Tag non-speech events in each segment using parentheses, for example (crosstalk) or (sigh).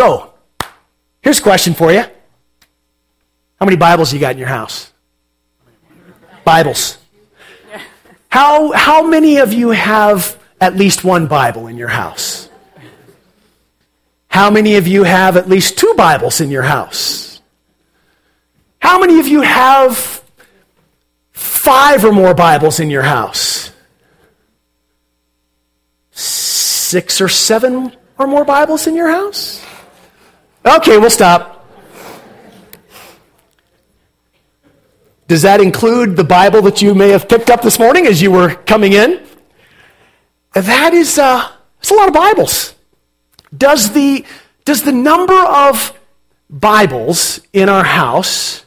So, here's a question for you. How many Bibles you got in your house? Bibles. How, how many of you have at least one Bible in your house? How many of you have at least two Bibles in your house? How many of you have five or more Bibles in your house? Six or seven or more Bibles in your house? Okay, we'll stop. Does that include the Bible that you may have picked up this morning as you were coming in? That is uh, a lot of Bibles. Does the, does the number of Bibles in our house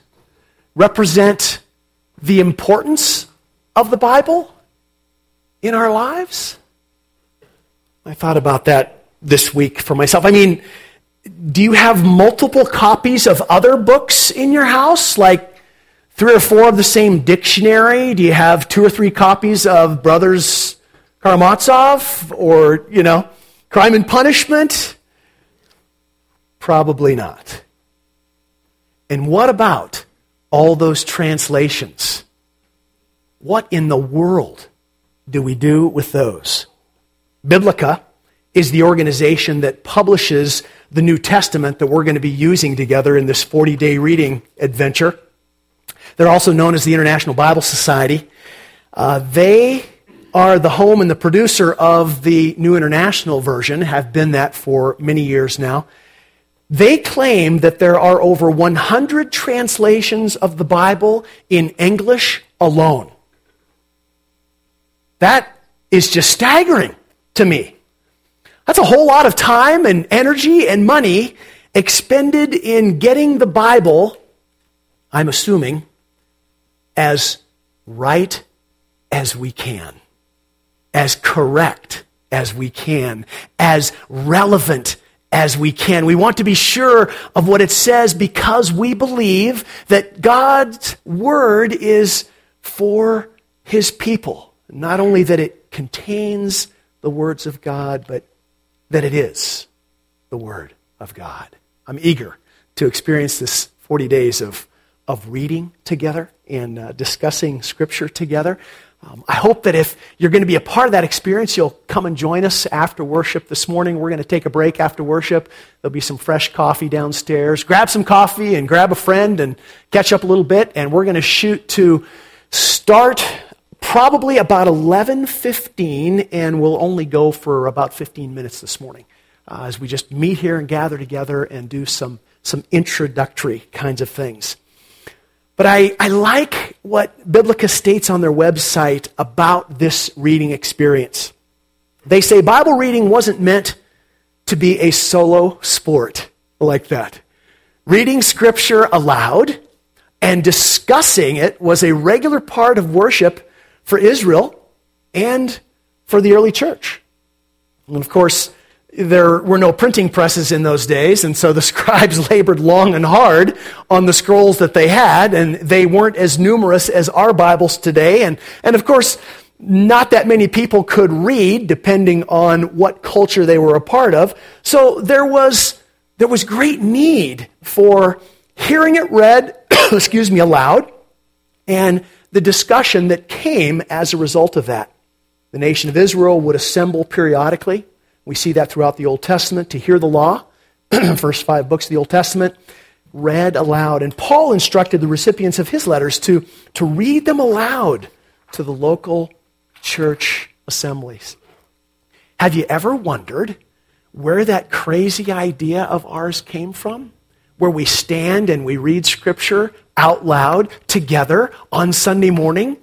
represent the importance of the Bible in our lives? I thought about that this week for myself. I mean, do you have multiple copies of other books in your house? Like three or four of the same dictionary? Do you have two or three copies of Brothers Karamazov or, you know, Crime and Punishment? Probably not. And what about all those translations? What in the world do we do with those? Biblica is the organization that publishes the New Testament that we're going to be using together in this 40 day reading adventure. They're also known as the International Bible Society. Uh, they are the home and the producer of the New International Version, have been that for many years now. They claim that there are over 100 translations of the Bible in English alone. That is just staggering to me. That's a whole lot of time and energy and money expended in getting the Bible, I'm assuming, as right as we can, as correct as we can, as relevant as we can. We want to be sure of what it says because we believe that God's word is for his people. Not only that it contains the words of God, but that it is the word of God. I'm eager to experience this 40 days of, of reading together and uh, discussing scripture together. Um, I hope that if you're going to be a part of that experience, you'll come and join us after worship this morning. We're going to take a break after worship. There'll be some fresh coffee downstairs. Grab some coffee and grab a friend and catch up a little bit. And we're going to shoot to start probably about 11.15 and we'll only go for about 15 minutes this morning uh, as we just meet here and gather together and do some, some introductory kinds of things. But I, I like what Biblica states on their website about this reading experience. They say Bible reading wasn't meant to be a solo sport like that. Reading scripture aloud and discussing it was a regular part of worship for Israel and for the early church. And of course, there were no printing presses in those days, and so the (laughs) scribes labored long and hard on the scrolls that they had, and they weren't as numerous as our Bibles today. And, and of course, not that many people could read, depending on what culture they were a part of. So there was, there was great need for hearing it read, (coughs) excuse me, aloud, and the discussion that came as a result of that. The nation of Israel would assemble periodically we see that throughout the Old Testament to hear the law, (clears throat) first five books of the Old Testament, read aloud. And Paul instructed the recipients of his letters to, to read them aloud to the local church assemblies. Have you ever wondered where that crazy idea of ours came from? Where we stand and we read Scripture out loud together on Sunday morning,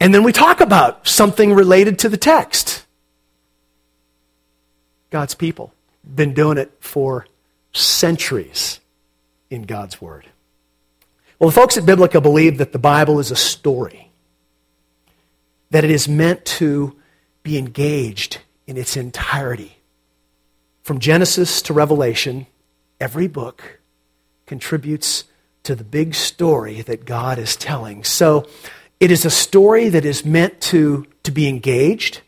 and then we talk about something related to the text. God's people. Been doing it for centuries in God's Word. Well, the folks at Biblica believe that the Bible is a story, that it is meant to be engaged in its entirety. From Genesis to Revelation, every book contributes to the big story that God is telling. So it is a story that is meant to, to be engaged,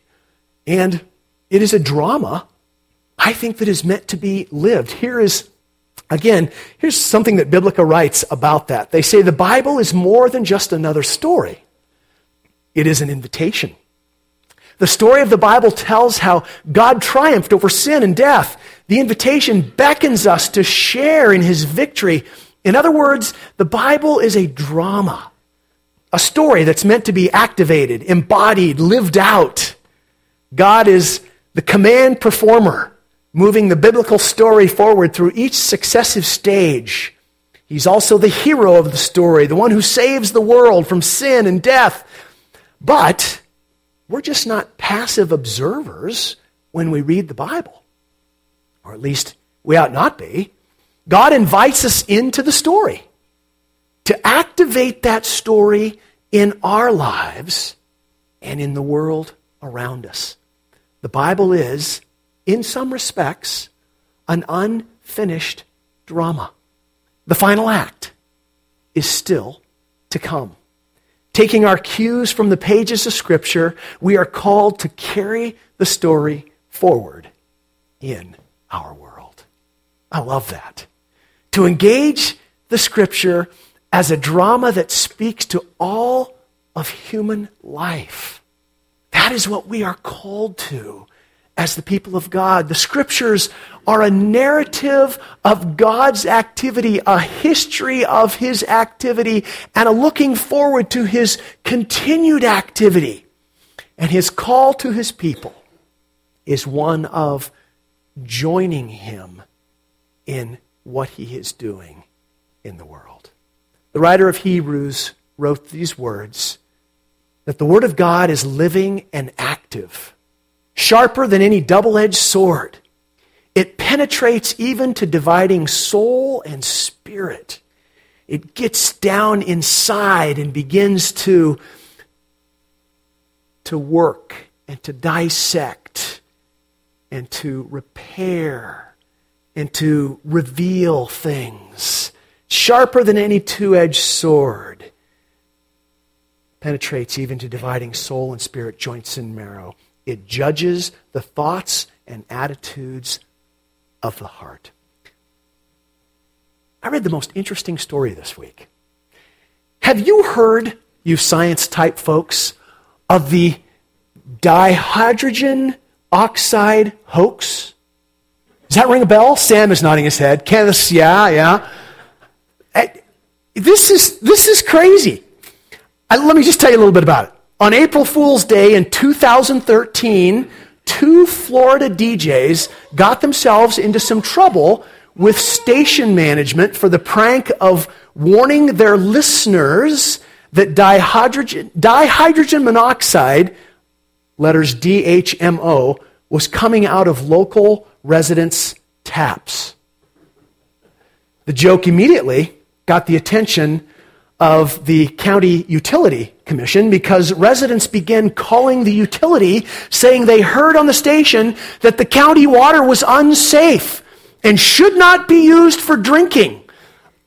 and it is a drama I think that is meant to be lived. Here is Again, here's something that Biblica writes about that. They say the Bible is more than just another story, it is an invitation. The story of the Bible tells how God triumphed over sin and death. The invitation beckons us to share in his victory. In other words, the Bible is a drama, a story that's meant to be activated, embodied, lived out. God is the command performer, moving the biblical story forward through each successive stage. He's also the hero of the story, the one who saves the world from sin and death. But we're just not passive observers when we read the Bible. Or at least we ought not be. God invites us into the story to activate that story in our lives and in the world around us. The Bible is, in some respects, an unfinished drama. The final act is still to come. Taking our cues from the pages of Scripture, we are called to carry the story forward in our world. I love that. To engage the Scripture as a drama that speaks to all of human life. That is what we are called to as the people of God. The scriptures are a narrative of God's activity, a history of his activity, and a looking forward to his continued activity. And his call to his people is one of joining him in what he is doing in the world. The writer of Hebrews wrote these words that the Word of God is living and active sharper than any double edged sword. It penetrates even to dividing soul and spirit. It gets down inside and begins to, to work and to dissect and to repair and to reveal things. Sharper than any two edged sword. Penetrates even to dividing soul and spirit, joints and marrow it judges the thoughts and attitudes of the heart. I read the most interesting story this week. Have you heard, you science type folks, of the dihydrogen oxide hoax? Does that ring a bell? Sam is nodding his head. Kenneth, yeah, yeah. Eh, this is, this is crazy. I, let me just tell you a little bit about it. On April Fool's Day in 2013, two Florida DJs got themselves into some trouble with station management for the prank of warning their listeners that dihydrogen, dihydrogen monoxide, letters DHMO, was coming out of local residents' taps. The joke immediately got the attention of the county utility commission because residents began calling the utility saying they heard on the station that the county water was unsafe and should not be used for drinking.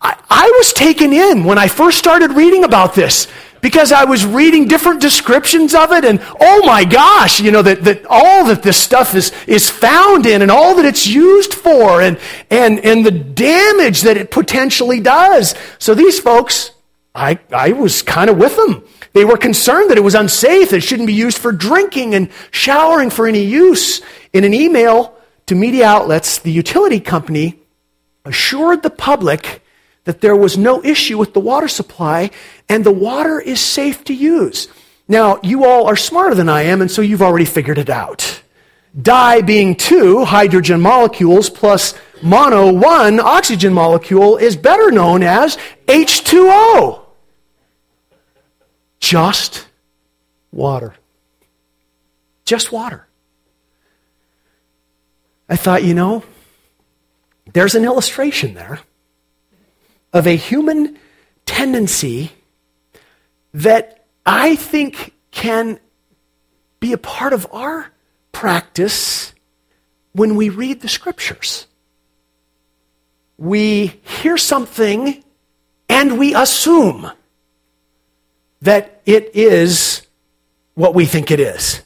I, I was taken in when I first started reading about this because I was reading different descriptions of it and oh my gosh, you know, that, that all that this stuff is, is found in and all that it's used for and, and, and the damage that it potentially does. So these folks, I, I was kind of with them. They were concerned that it was unsafe, it shouldn't be used for drinking and showering for any use. In an email to media outlets, the utility company assured the public that there was no issue with the water supply and the water is safe to use. Now, you all are smarter than I am, and so you've already figured it out. Di being two hydrogen molecules plus mono one oxygen molecule is better known as H2O just water. Just water. I thought, you know, there's an illustration there of a human tendency that I think can be a part of our practice when we read the scriptures. We hear something and we assume that it is what we think it is.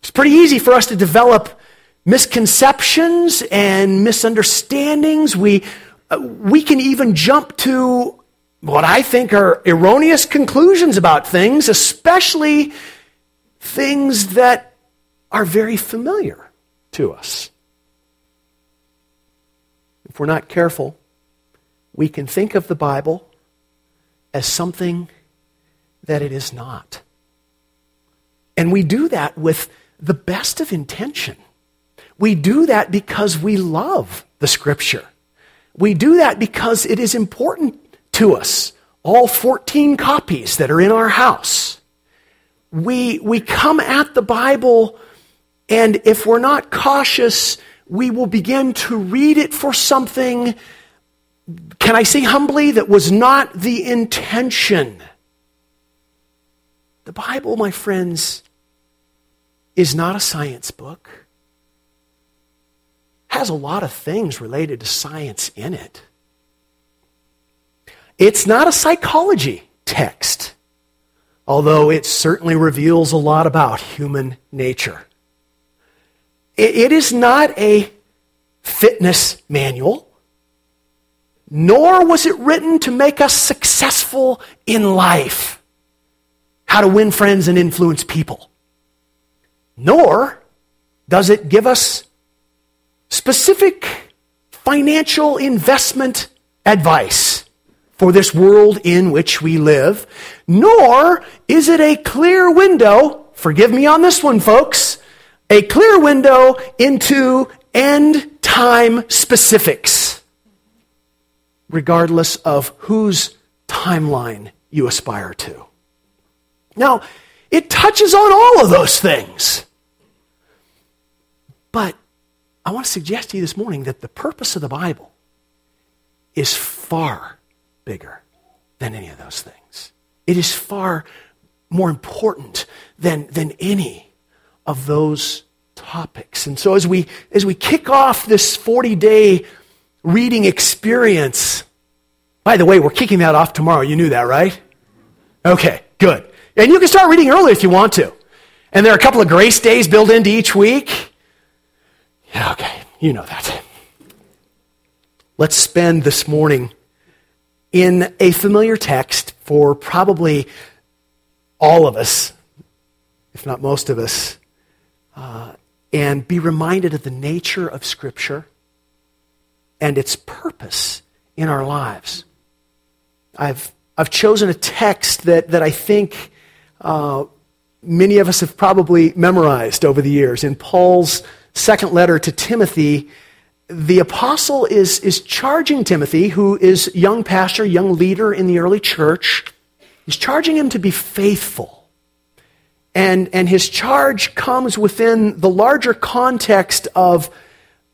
It's pretty easy for us to develop misconceptions and misunderstandings. We, Uh, we can even jump to what I think are erroneous conclusions about things, especially things that are very familiar to us. If we're not careful, we can think of the Bible as something that it is not. And we do that with the best of intention. We do that because we love the Scripture. We do that because it is important to us. All 14 copies that are in our house. We, we come at the Bible, and if we're not cautious, we will begin to read it for something, can I say humbly, that was not the intention. The Bible, my friends, is not a science book. Has a lot of things related to science in it. It's not a psychology text, although it certainly reveals a lot about human nature. It is not a fitness manual, nor was it written to make us successful in life, how to win friends and influence people. Nor does it give us specific financial investment advice for this world in which we live, nor is it a clear window, forgive me on this one, folks, a clear window into end time specifics, regardless of whose timeline you aspire to. Now, it touches on all of those things. But I want to suggest to you this morning that the purpose of the Bible is far bigger than any of those things. It is far more important than, than any of those topics. And so as we as we kick off this 40-day reading experience, by the way, we're kicking that off tomorrow. You knew that, right? Okay, good. And you can start reading early if you want to. And there are a couple of grace days built into each week. Okay, you know that. Let's spend this morning in a familiar text for probably all of us, if not most of us, uh, and be reminded of the nature of Scripture and its purpose in our lives. I've, I've chosen a text that, that I think uh, many of us have probably memorized over the years. In Paul's second letter to Timothy, the apostle is, is charging Timothy, who is young pastor, young leader in the early church, he's charging him to be faithful. And, and his charge comes within the larger context of,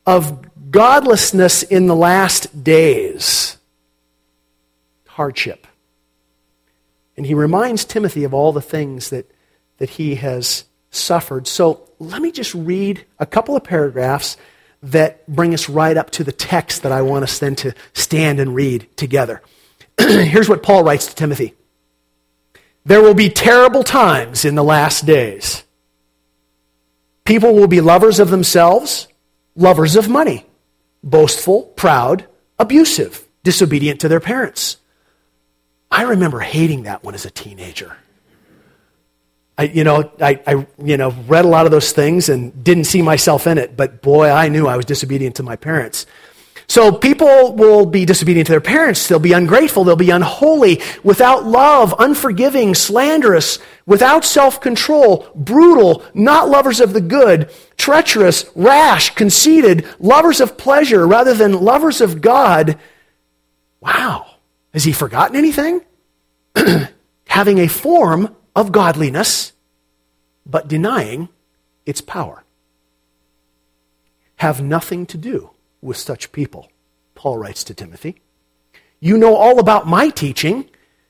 of godlessness in the last days. Hardship. And he reminds Timothy of all the things that, that he has suffered. So let me just read a couple of paragraphs that bring us right up to the text that I want us then to stand and read together. (clears throat) Here's what Paul writes to Timothy There will be terrible times in the last days. People will be lovers of themselves, lovers of money, boastful, proud, abusive, disobedient to their parents. I remember hating that one as a teenager. I, you know, I, I, you know, read a lot of those things and didn't see myself in it, but boy, I knew I was disobedient to my parents. So people will be disobedient to their parents. They'll be ungrateful. They'll be unholy, without love, unforgiving, slanderous, without self-control, brutal, not lovers of the good, treacherous, rash, conceited, lovers of pleasure rather than lovers of God. Wow. Has he forgotten anything? (clears throat) Having a form of godliness, but denying its power. Have nothing to do with such people, Paul writes to Timothy. You know all about my teaching,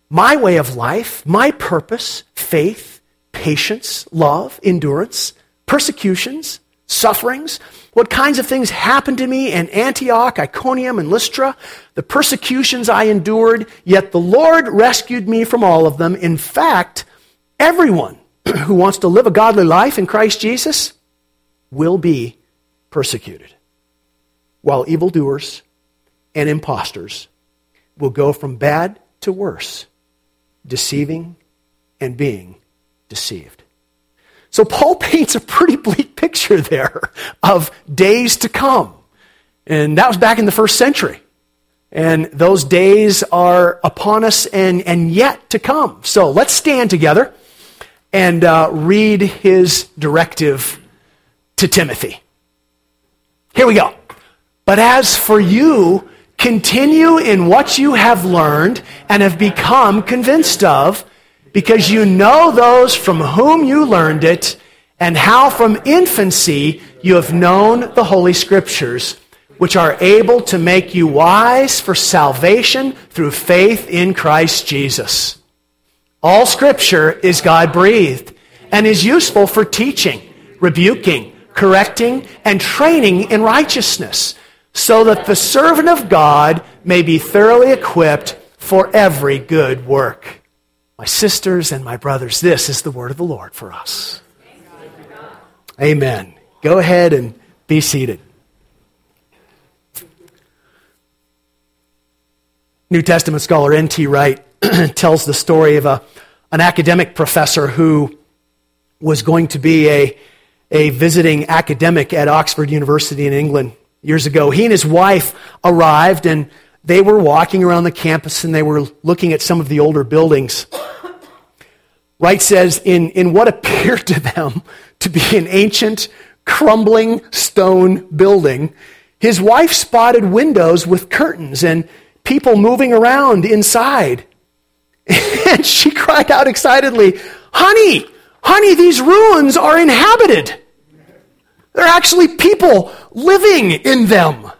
my way of life, my purpose, faith, patience, love, endurance, persecutions, sufferings, what kinds of things happened to me in Antioch, Iconium, and Lystra, the persecutions I endured, yet the Lord rescued me from all of them. In fact, Everyone (clears throat) who wants to live a godly life in Christ Jesus will be persecuted, while evildoers and impostors will go from bad to worse, deceiving and being deceived. So Paul (laughs) paints a pretty bleak picture there of days to come. And that was back in the first century. And those days are upon us and, and yet to come. So let's stand together and uh, read his directive to Timothy. Here we go. But as for you, continue in what you have learned and have become convinced of, because you know those from whom you learned it, and how from infancy you have known the Holy Scriptures, which are able to make you wise for salvation through faith in Christ Jesus. All Scripture is God breathed and is useful for teaching, rebuking, correcting, and training in righteousness, so that the servant of God may be thoroughly equipped for every good work. My sisters and my brothers, this is the word of the Lord for us. Amen. Go ahead and be seated. New Testament scholar N.T. Wright (clears throat) tells the story of a, an academic professor who was going to be a, a visiting academic at Oxford University in England years ago. He and his wife arrived and they were walking around the campus and they were looking at some of the older buildings. Wright says, in, in what appeared to them to be an ancient, crumbling stone building, his wife spotted windows with curtains and people moving around inside. And (laughs) she cried out excitedly, Honey, honey, these ruins are inhabited. There are actually people living in them.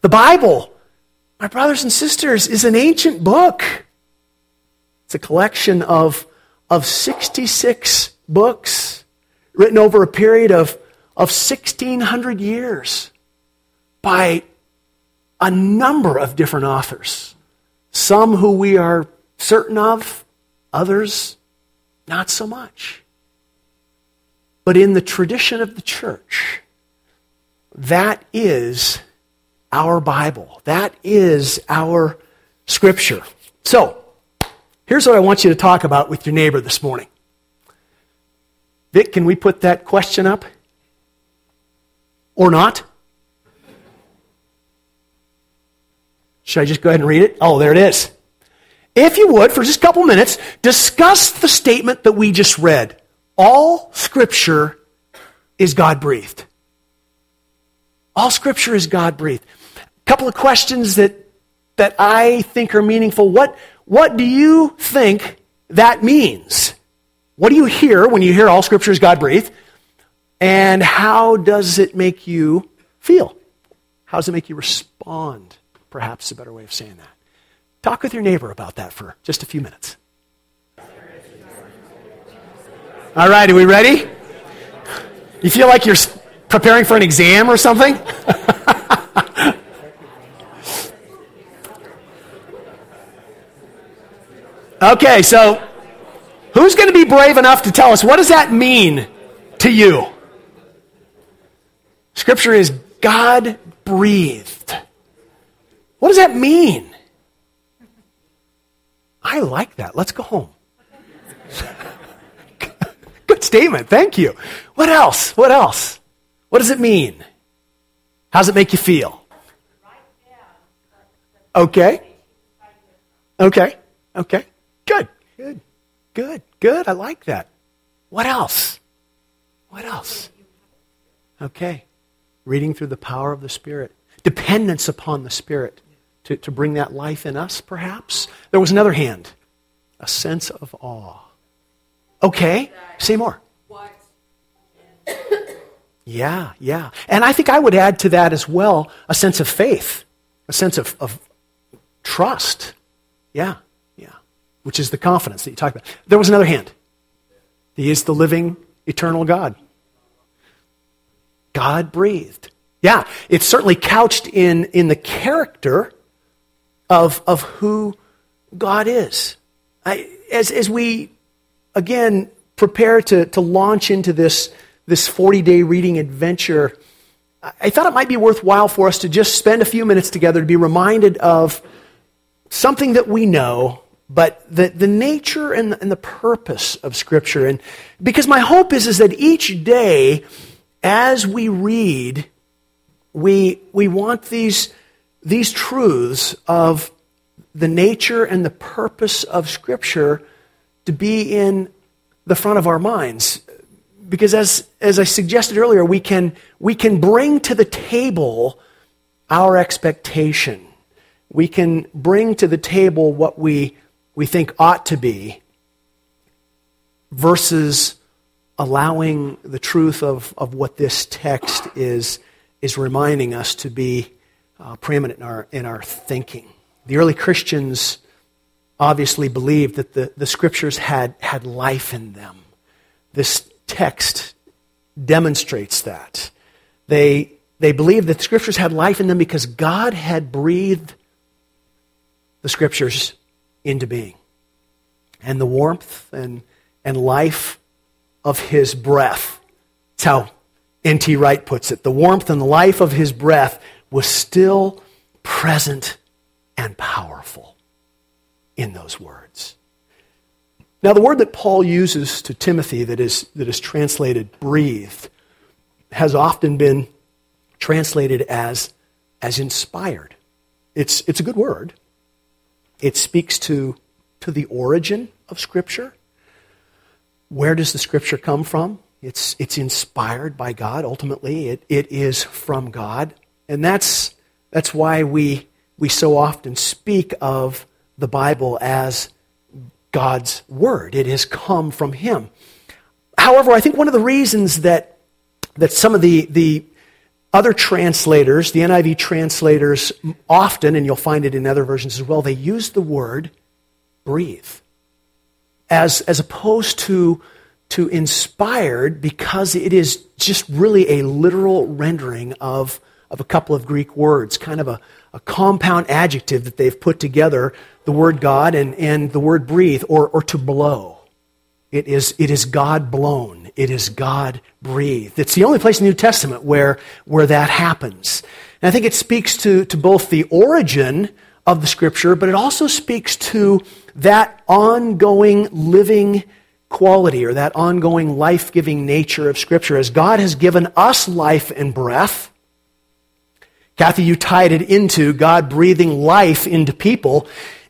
The Bible, my brothers and sisters, is an ancient book. It's a collection of, of 66 books written over a period of, of 1,600 years by a number of different authors. Some who we are certain of, others not so much. But in the tradition of the church, that is our Bible. That is our scripture. So, here's what I want you to talk about with your neighbor this morning. Vic, can we put that question up? Or not? Should I just go ahead and read it? Oh, there it is. If you would, for just a couple minutes, discuss the statement that we just read. All scripture is God breathed. All scripture is God breathed. A couple of questions that, that I think are meaningful. What, what do you think that means? What do you hear when you hear all scripture is God breathed? And how does it make you feel? How does it make you respond? Perhaps a better way of saying that. Talk with your neighbor about that for just a few minutes. All right, are we ready? You feel like you're preparing for an exam or something? (laughs) okay, so who's going to be brave enough to tell us what does that mean to you? Scripture is God breathed. What does that mean? I like that. Let's go home. (laughs) Good statement. Thank you. What else? What else? What does it mean? How does it make you feel? Okay. Okay. Okay. Good. Good. Good. Good. I like that. What else? What else? Okay. Reading through the power of the Spirit. Dependence upon the Spirit to, to bring that life in us, perhaps. There was another hand, a sense of awe. Okay, say more. Yeah, yeah. And I think I would add to that as well a sense of faith, a sense of, of trust. Yeah, yeah. Which is the confidence that you talked about. There was another hand. He is the living, eternal God. God breathed. Yeah, it's certainly couched in, in the character of, of who God is. I, as, as we, again, prepare to, to launch into this, this 40 day reading adventure, I thought it might be worthwhile for us to just spend a few minutes together to be reminded of something that we know, but the, the nature and the, and the purpose of Scripture. And because my hope is, is that each day, as we read, we, we want these, these truths of the nature and the purpose of Scripture to be in the front of our minds. Because as, as I suggested earlier, we can, we can bring to the table our expectation. We can bring to the table what we, we think ought to be versus allowing the truth of, of what this text is, is reminding us to be uh, preeminent in our, in our thinking. The early Christians obviously believed that the, the scriptures had, had life in them. This text demonstrates that. They, they believed that the scriptures had life in them because God had breathed the scriptures into being. And the warmth and, and life of his breath. That's how N.T. Wright puts it. The warmth and life of his breath was still present and powerful in those words. Now, the word that Paul uses to Timothy that is, that is translated breathed has often been translated as, as inspired. It's, it's a good word. It speaks to, to the origin of Scripture. Where does the Scripture come from? It's, it's inspired by God, ultimately. It, it is from God. And that's, that's why we, we so often speak of the Bible as God's Word. It has come from Him. However, I think one of the reasons that, that some of the, the other translators, the NIV translators, often, and you'll find it in other versions as well, they use the word breathe as, as opposed to, to inspired because it is just really a literal rendering of, of a couple of Greek words, kind of a, a compound adjective that they've put together the word God and, and the word breathe, or, or to blow. It is, it is God blown. It is God breathed. It's the only place in the New Testament where, where that happens. And I think it speaks to, to both the origin of the Scripture, but it also speaks to that ongoing living quality or that ongoing life giving nature of Scripture. As God has given us life and breath, Kathy, you tied it into God breathing life into people.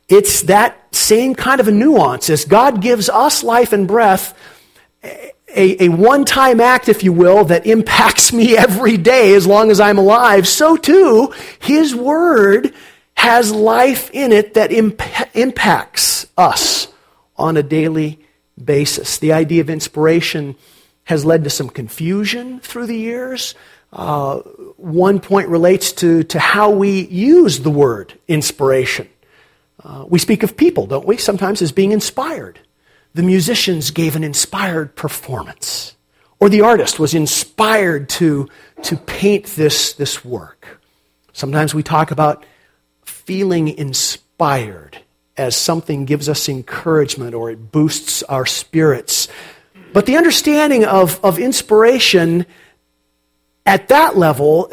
It's that same kind of a nuance. As God gives us life and breath, a, a one time act, if you will, that impacts me (laughs) every day as long as I'm alive, so too, His Word has life in it that imp- impacts us on a daily basis. The idea of inspiration has led to some confusion through the years. Uh, one point relates to, to how we use the word inspiration. Uh, we speak of people, don't we, sometimes as being inspired. The musicians gave an inspired performance, or the artist was inspired to, to paint this, this work. Sometimes we talk about feeling inspired as something gives us encouragement or it boosts our spirits. But the understanding of, of inspiration at that level,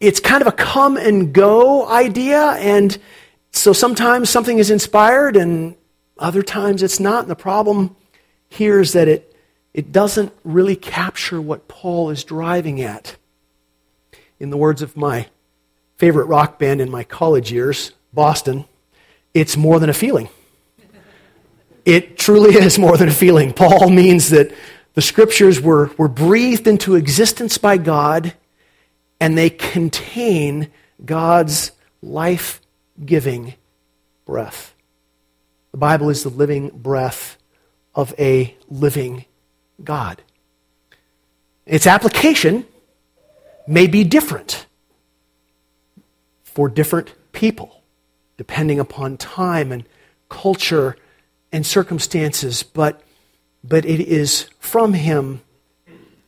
it's kind of a come and go idea, and so sometimes something is inspired and other times it's not. And the problem here is that it, it doesn't really capture what Paul is driving at. In the words of my favorite rock band in my college years, Boston, it's more than a feeling. It truly is more than a feeling. Paul means that the scriptures were, were breathed into existence by God and they contain God's life giving breath. The Bible is the living breath of a living God. Its application may be different for different people, depending upon time and culture and circumstances, but, but it is from Him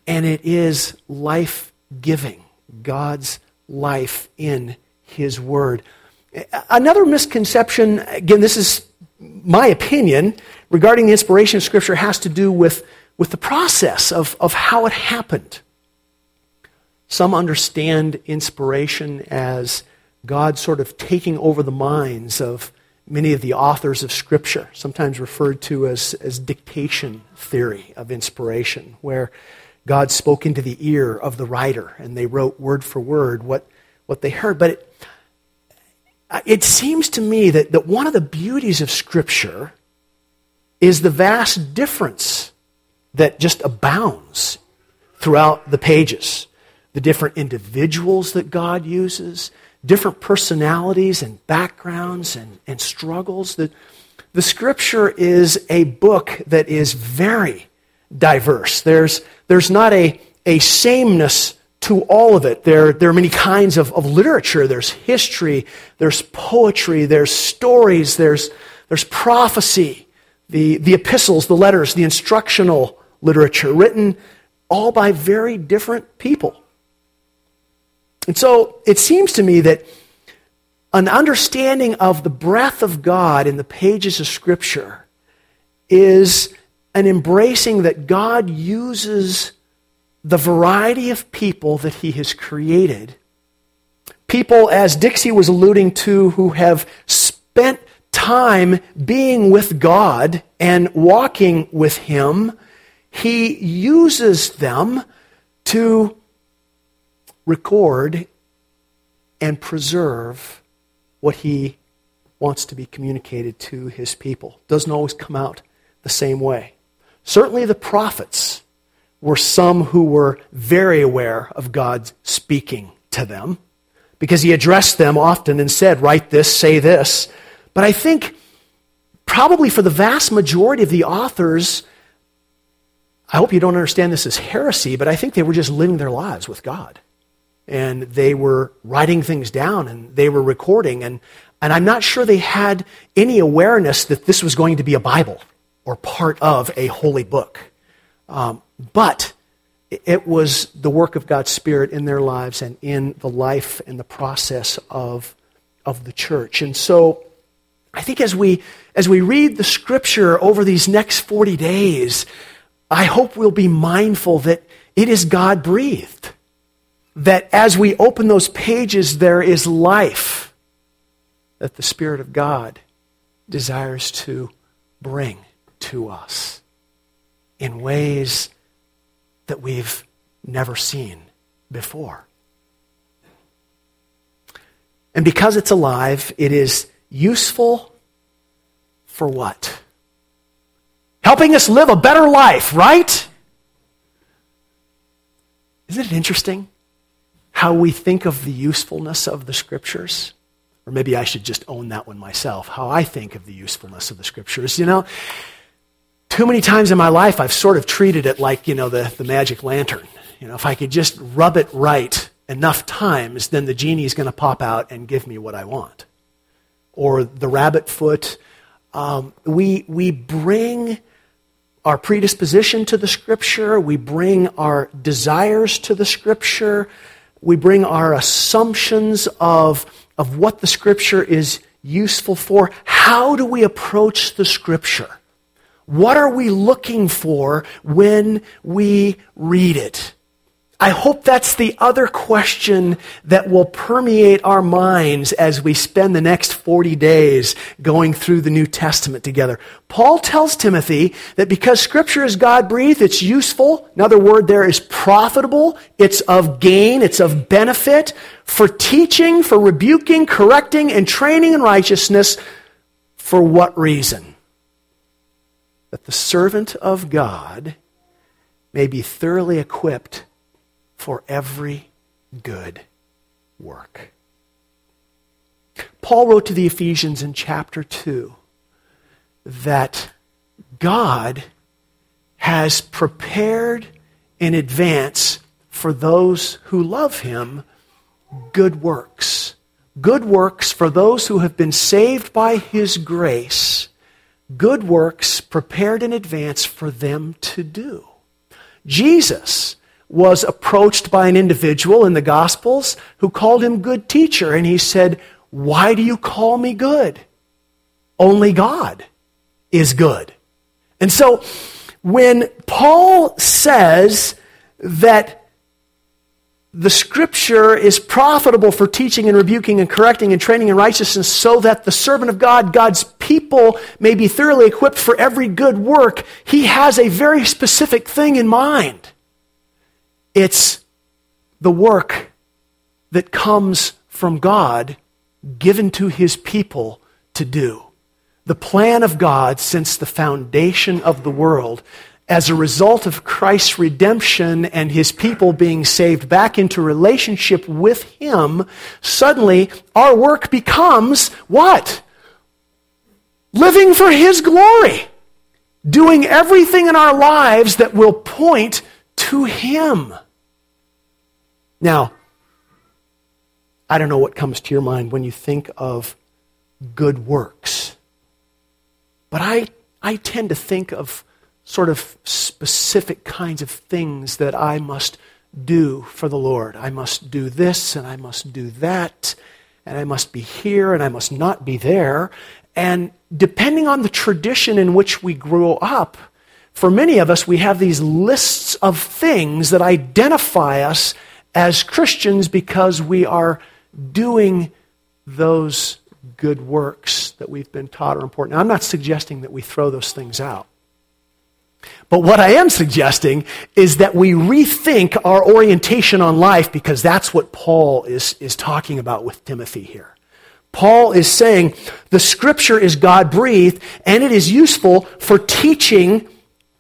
and it is life giving, God's life in His Word. Another misconception, again, this is my opinion, regarding the inspiration of Scripture has to do with, with the process of, of how it happened. Some understand inspiration as God sort of taking over the minds of many of the authors of Scripture, sometimes referred to as, as dictation theory of inspiration, where God spoke into the ear of the writer and they wrote word for word what, what they heard. But it, it seems to me that, that one of the beauties of Scripture is the vast difference that just abounds throughout the pages. The different individuals that God uses, different personalities and backgrounds and, and struggles. The, the scripture is a book that is very diverse. There's, there's not a, a sameness to all of it. There, there are many kinds of, of literature. There's history, there's poetry, there's stories, there's, there's prophecy, the, the epistles, the letters, the instructional literature, written all by very different people. And so it seems to me that an understanding of the breath of God in the pages of Scripture is an embracing that God uses the variety of people that He has created. People, as Dixie was alluding to, who have spent time being with God and walking with Him, He uses them to record and preserve what he wants to be communicated to his people. Doesn't always come out the same way. Certainly, the prophets were some who were very aware of God speaking to them because he addressed them often and said, Write this, say this. But I think probably for the vast majority of the authors, I hope you don't understand this as heresy, but I think they were just living their lives with God and they were writing things down and they were recording and and I'm not sure they had any awareness that this was going to be a Bible or part of a holy book. Um, but it was the work of God's Spirit in their lives and in the life and the process of, of the church. And so I think as we, as we read the scripture over these next 40 days, I hope we'll be mindful that it is God breathed that as we open those pages, there is life that the Spirit of God desires to bring to us in ways that we've never seen before. And because it's alive, it is useful for what? Helping us live a better life, right? Isn't it interesting? How we think of the usefulness of the scriptures. Or maybe I should just own that one myself, how I think of the usefulness of the scriptures. You know, too many times in my life I've sort of treated it like, you know, the, the magic lantern. You know, if I could just rub it right enough times, then the genie's going to pop out and give me what I want. Or the rabbit foot. Um, we, we bring our predisposition to the scripture, we bring our desires to the scripture we bring our assumptions of, of what the Scripture is useful for. How do we approach the Scripture? What are we looking for when we read it? I hope that's the other question that will permeate our minds as we spend the next 40 days going through the New Testament together. Paul tells Timothy that because Scripture is God breathed, it's useful. Another word there is profitable. It's of gain. It's of benefit for teaching, for rebuking, correcting, and training in righteousness. For what reason? That the servant of God may be thoroughly equipped for every good work. Paul wrote to the Ephesians in chapter 2 that God has prepared in advance for those who love him good works. Good works for those who have been saved by his grace. Good works prepared in advance for them to do. Jesus was approached by an individual in the Gospels who called him good teacher. And he said, Why do you call me good? Only God is good. And so when Paul says that the scripture is profitable for teaching and rebuking and correcting and training in righteousness so that the servant of God, God's people, may be thoroughly equipped for every good work, he has a very specific thing in mind. It's the work that comes from God given to his people to do. The plan of God since the foundation of the world as a result of Christ's redemption and his people being saved back into relationship with him, suddenly our work becomes what? Living for his glory. Doing everything in our lives that will point to him. Now, I don't know what comes to your mind when you think of good works. But I, I tend to think of sort of specific kinds of things that I must do for the Lord. I must do this and I must do that, and I must be here and I must not be there. And depending on the tradition in which we grow up, for many of us, we have these lists of things that identify us as Christians because we are doing those good works that we've been taught are important. Now, I'm not suggesting that we throw those things out. But what I am suggesting is that we rethink our orientation on life because that's what Paul is, is talking about with Timothy here. Paul is saying the scripture is God breathed and it is useful for teaching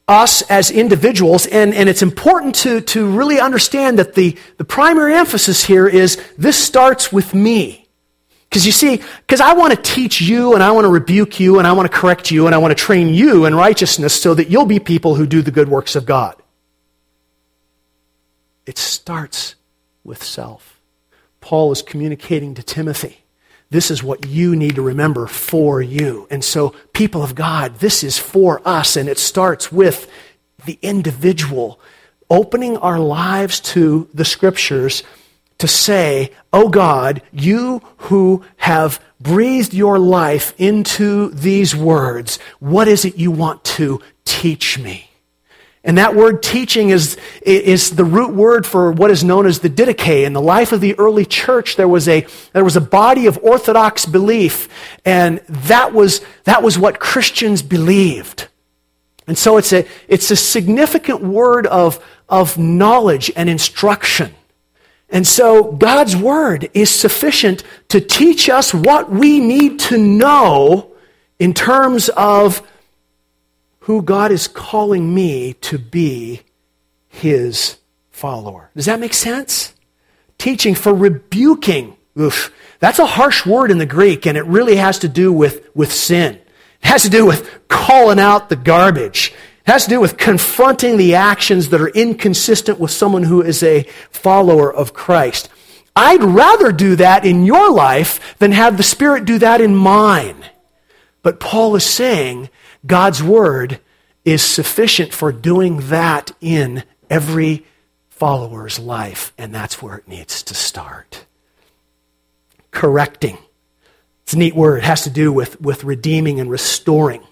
us as individuals. And, and it's important to, to really understand that the, the primary emphasis here is this starts with me. Because you see, because I want to teach you and I want to rebuke you and I want to correct you and I want to train you in righteousness so that you'll be people who do the good works of God. It starts with self. Paul is communicating to Timothy. This is what you need to remember for you. And so, people of God, this is for us, and it starts with the individual opening our lives to the scriptures to say, Oh God, you who have breathed your life into these words, what is it you want to teach me? And that word teaching is, is the root word for what is known as the Didache. In the life of the early church, there was a, there was a body of orthodox belief, and that was, that was what Christians believed. And so it's a, it's a significant word of, of knowledge and instruction. And so God's word is sufficient to teach us what we need to know in terms of who God is calling me to be his follower. Does that make sense? Teaching for rebuking. Oof, that's a harsh word in the Greek, and it really has to do with, with sin. It has to do with calling out the garbage. It has to do with confronting the actions that are inconsistent with someone who is a follower of Christ. I'd rather do that in your life than have the Spirit do that in mine. But Paul is saying God's Word is sufficient for doing that in every follower's life, and that's where it needs to start. Correcting. It's a neat word. It has to do with, with redeeming and restoring.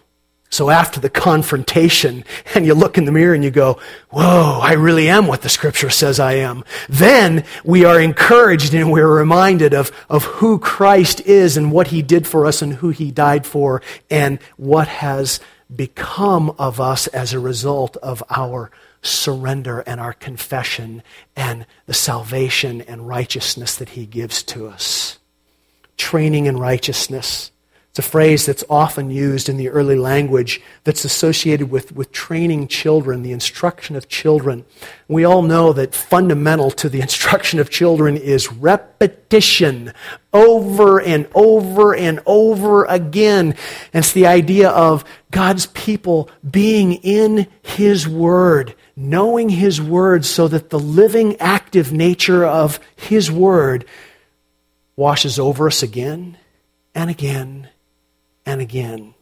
So after the confrontation, (laughs) and you look in the mirror and you go, Whoa, I really am what the scripture says I am. Then we are encouraged and we're reminded of, of who Christ is and what he did for us and who he died for and what has become of us as a result of our surrender and our confession and the salvation and righteousness that he gives to us. Training in righteousness. It's a phrase that's often used in the early language that's associated with, with training children, the instruction of children. We all know that fundamental to the (laughs) instruction of children is repetition over and over and over again. And it's the idea of God's people being in His Word, knowing His Word so that the living, active nature of His Word washes over us again and again and again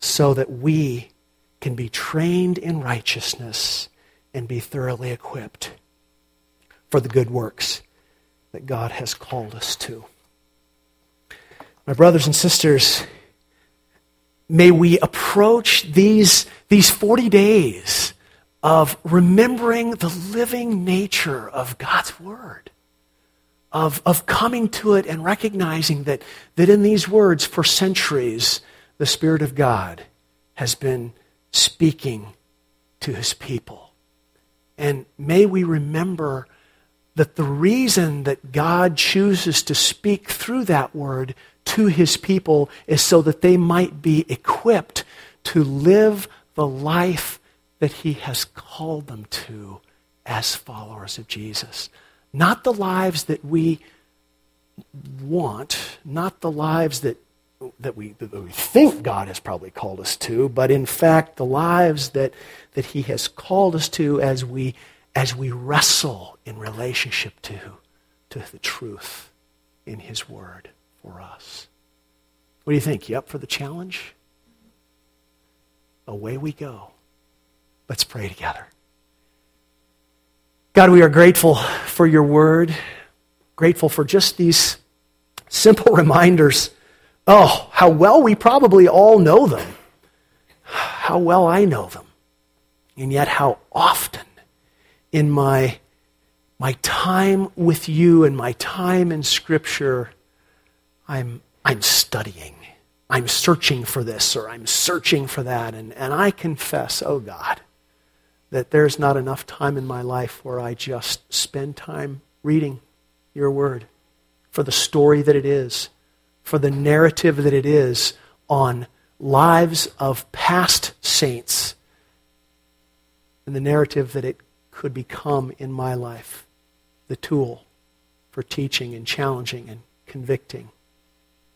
so that we can be trained in righteousness and be thoroughly equipped for the good works that God has called us to. My brothers and sisters, may we approach these, these 40 days of remembering the living nature of God's Word, of, of coming to it and recognizing that, that in these words, for centuries, the Spirit of God has been speaking to His people. And may we remember that the reason that God chooses to speak through that word to his people is so that they might be equipped to live the life that he has called them to as followers of Jesus. Not the lives that we want, not the lives that, that, we, that we think God has probably called us to, but in fact, the lives that, that he has called us to as we as we wrestle in relationship to, to the truth in His Word for us. What do you think? You up for the challenge? Away we go. Let's pray together. God, we are grateful for your word, grateful for just these simple (laughs) reminders. Oh, how well we probably all know them, how well I know them, and yet how often in my, my time with you and my time in Scripture, I'm, I'm studying. I'm searching for this or I'm searching for that. And, and I confess, oh God, that there's not enough time in my life where I just spend time reading your word for the story that it is, for the narrative that it is on lives of past saints, and the narrative that it could become in my life the tool for teaching and challenging and convicting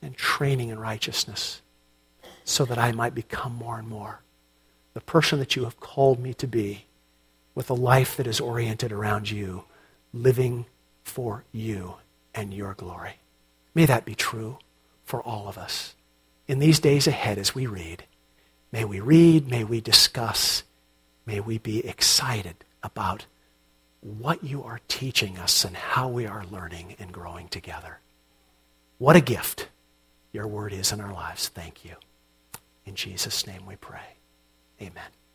and training in righteousness so that I might become more and more the person that you have called me to be with a life that is oriented around you, living for you and your glory. May that be true for all of us. In these days ahead, as we read, may we read, may we discuss, may we be excited about what you are teaching us and how we are learning and growing together. What a gift your word is in our lives. Thank you. In Jesus' name we pray. Amen.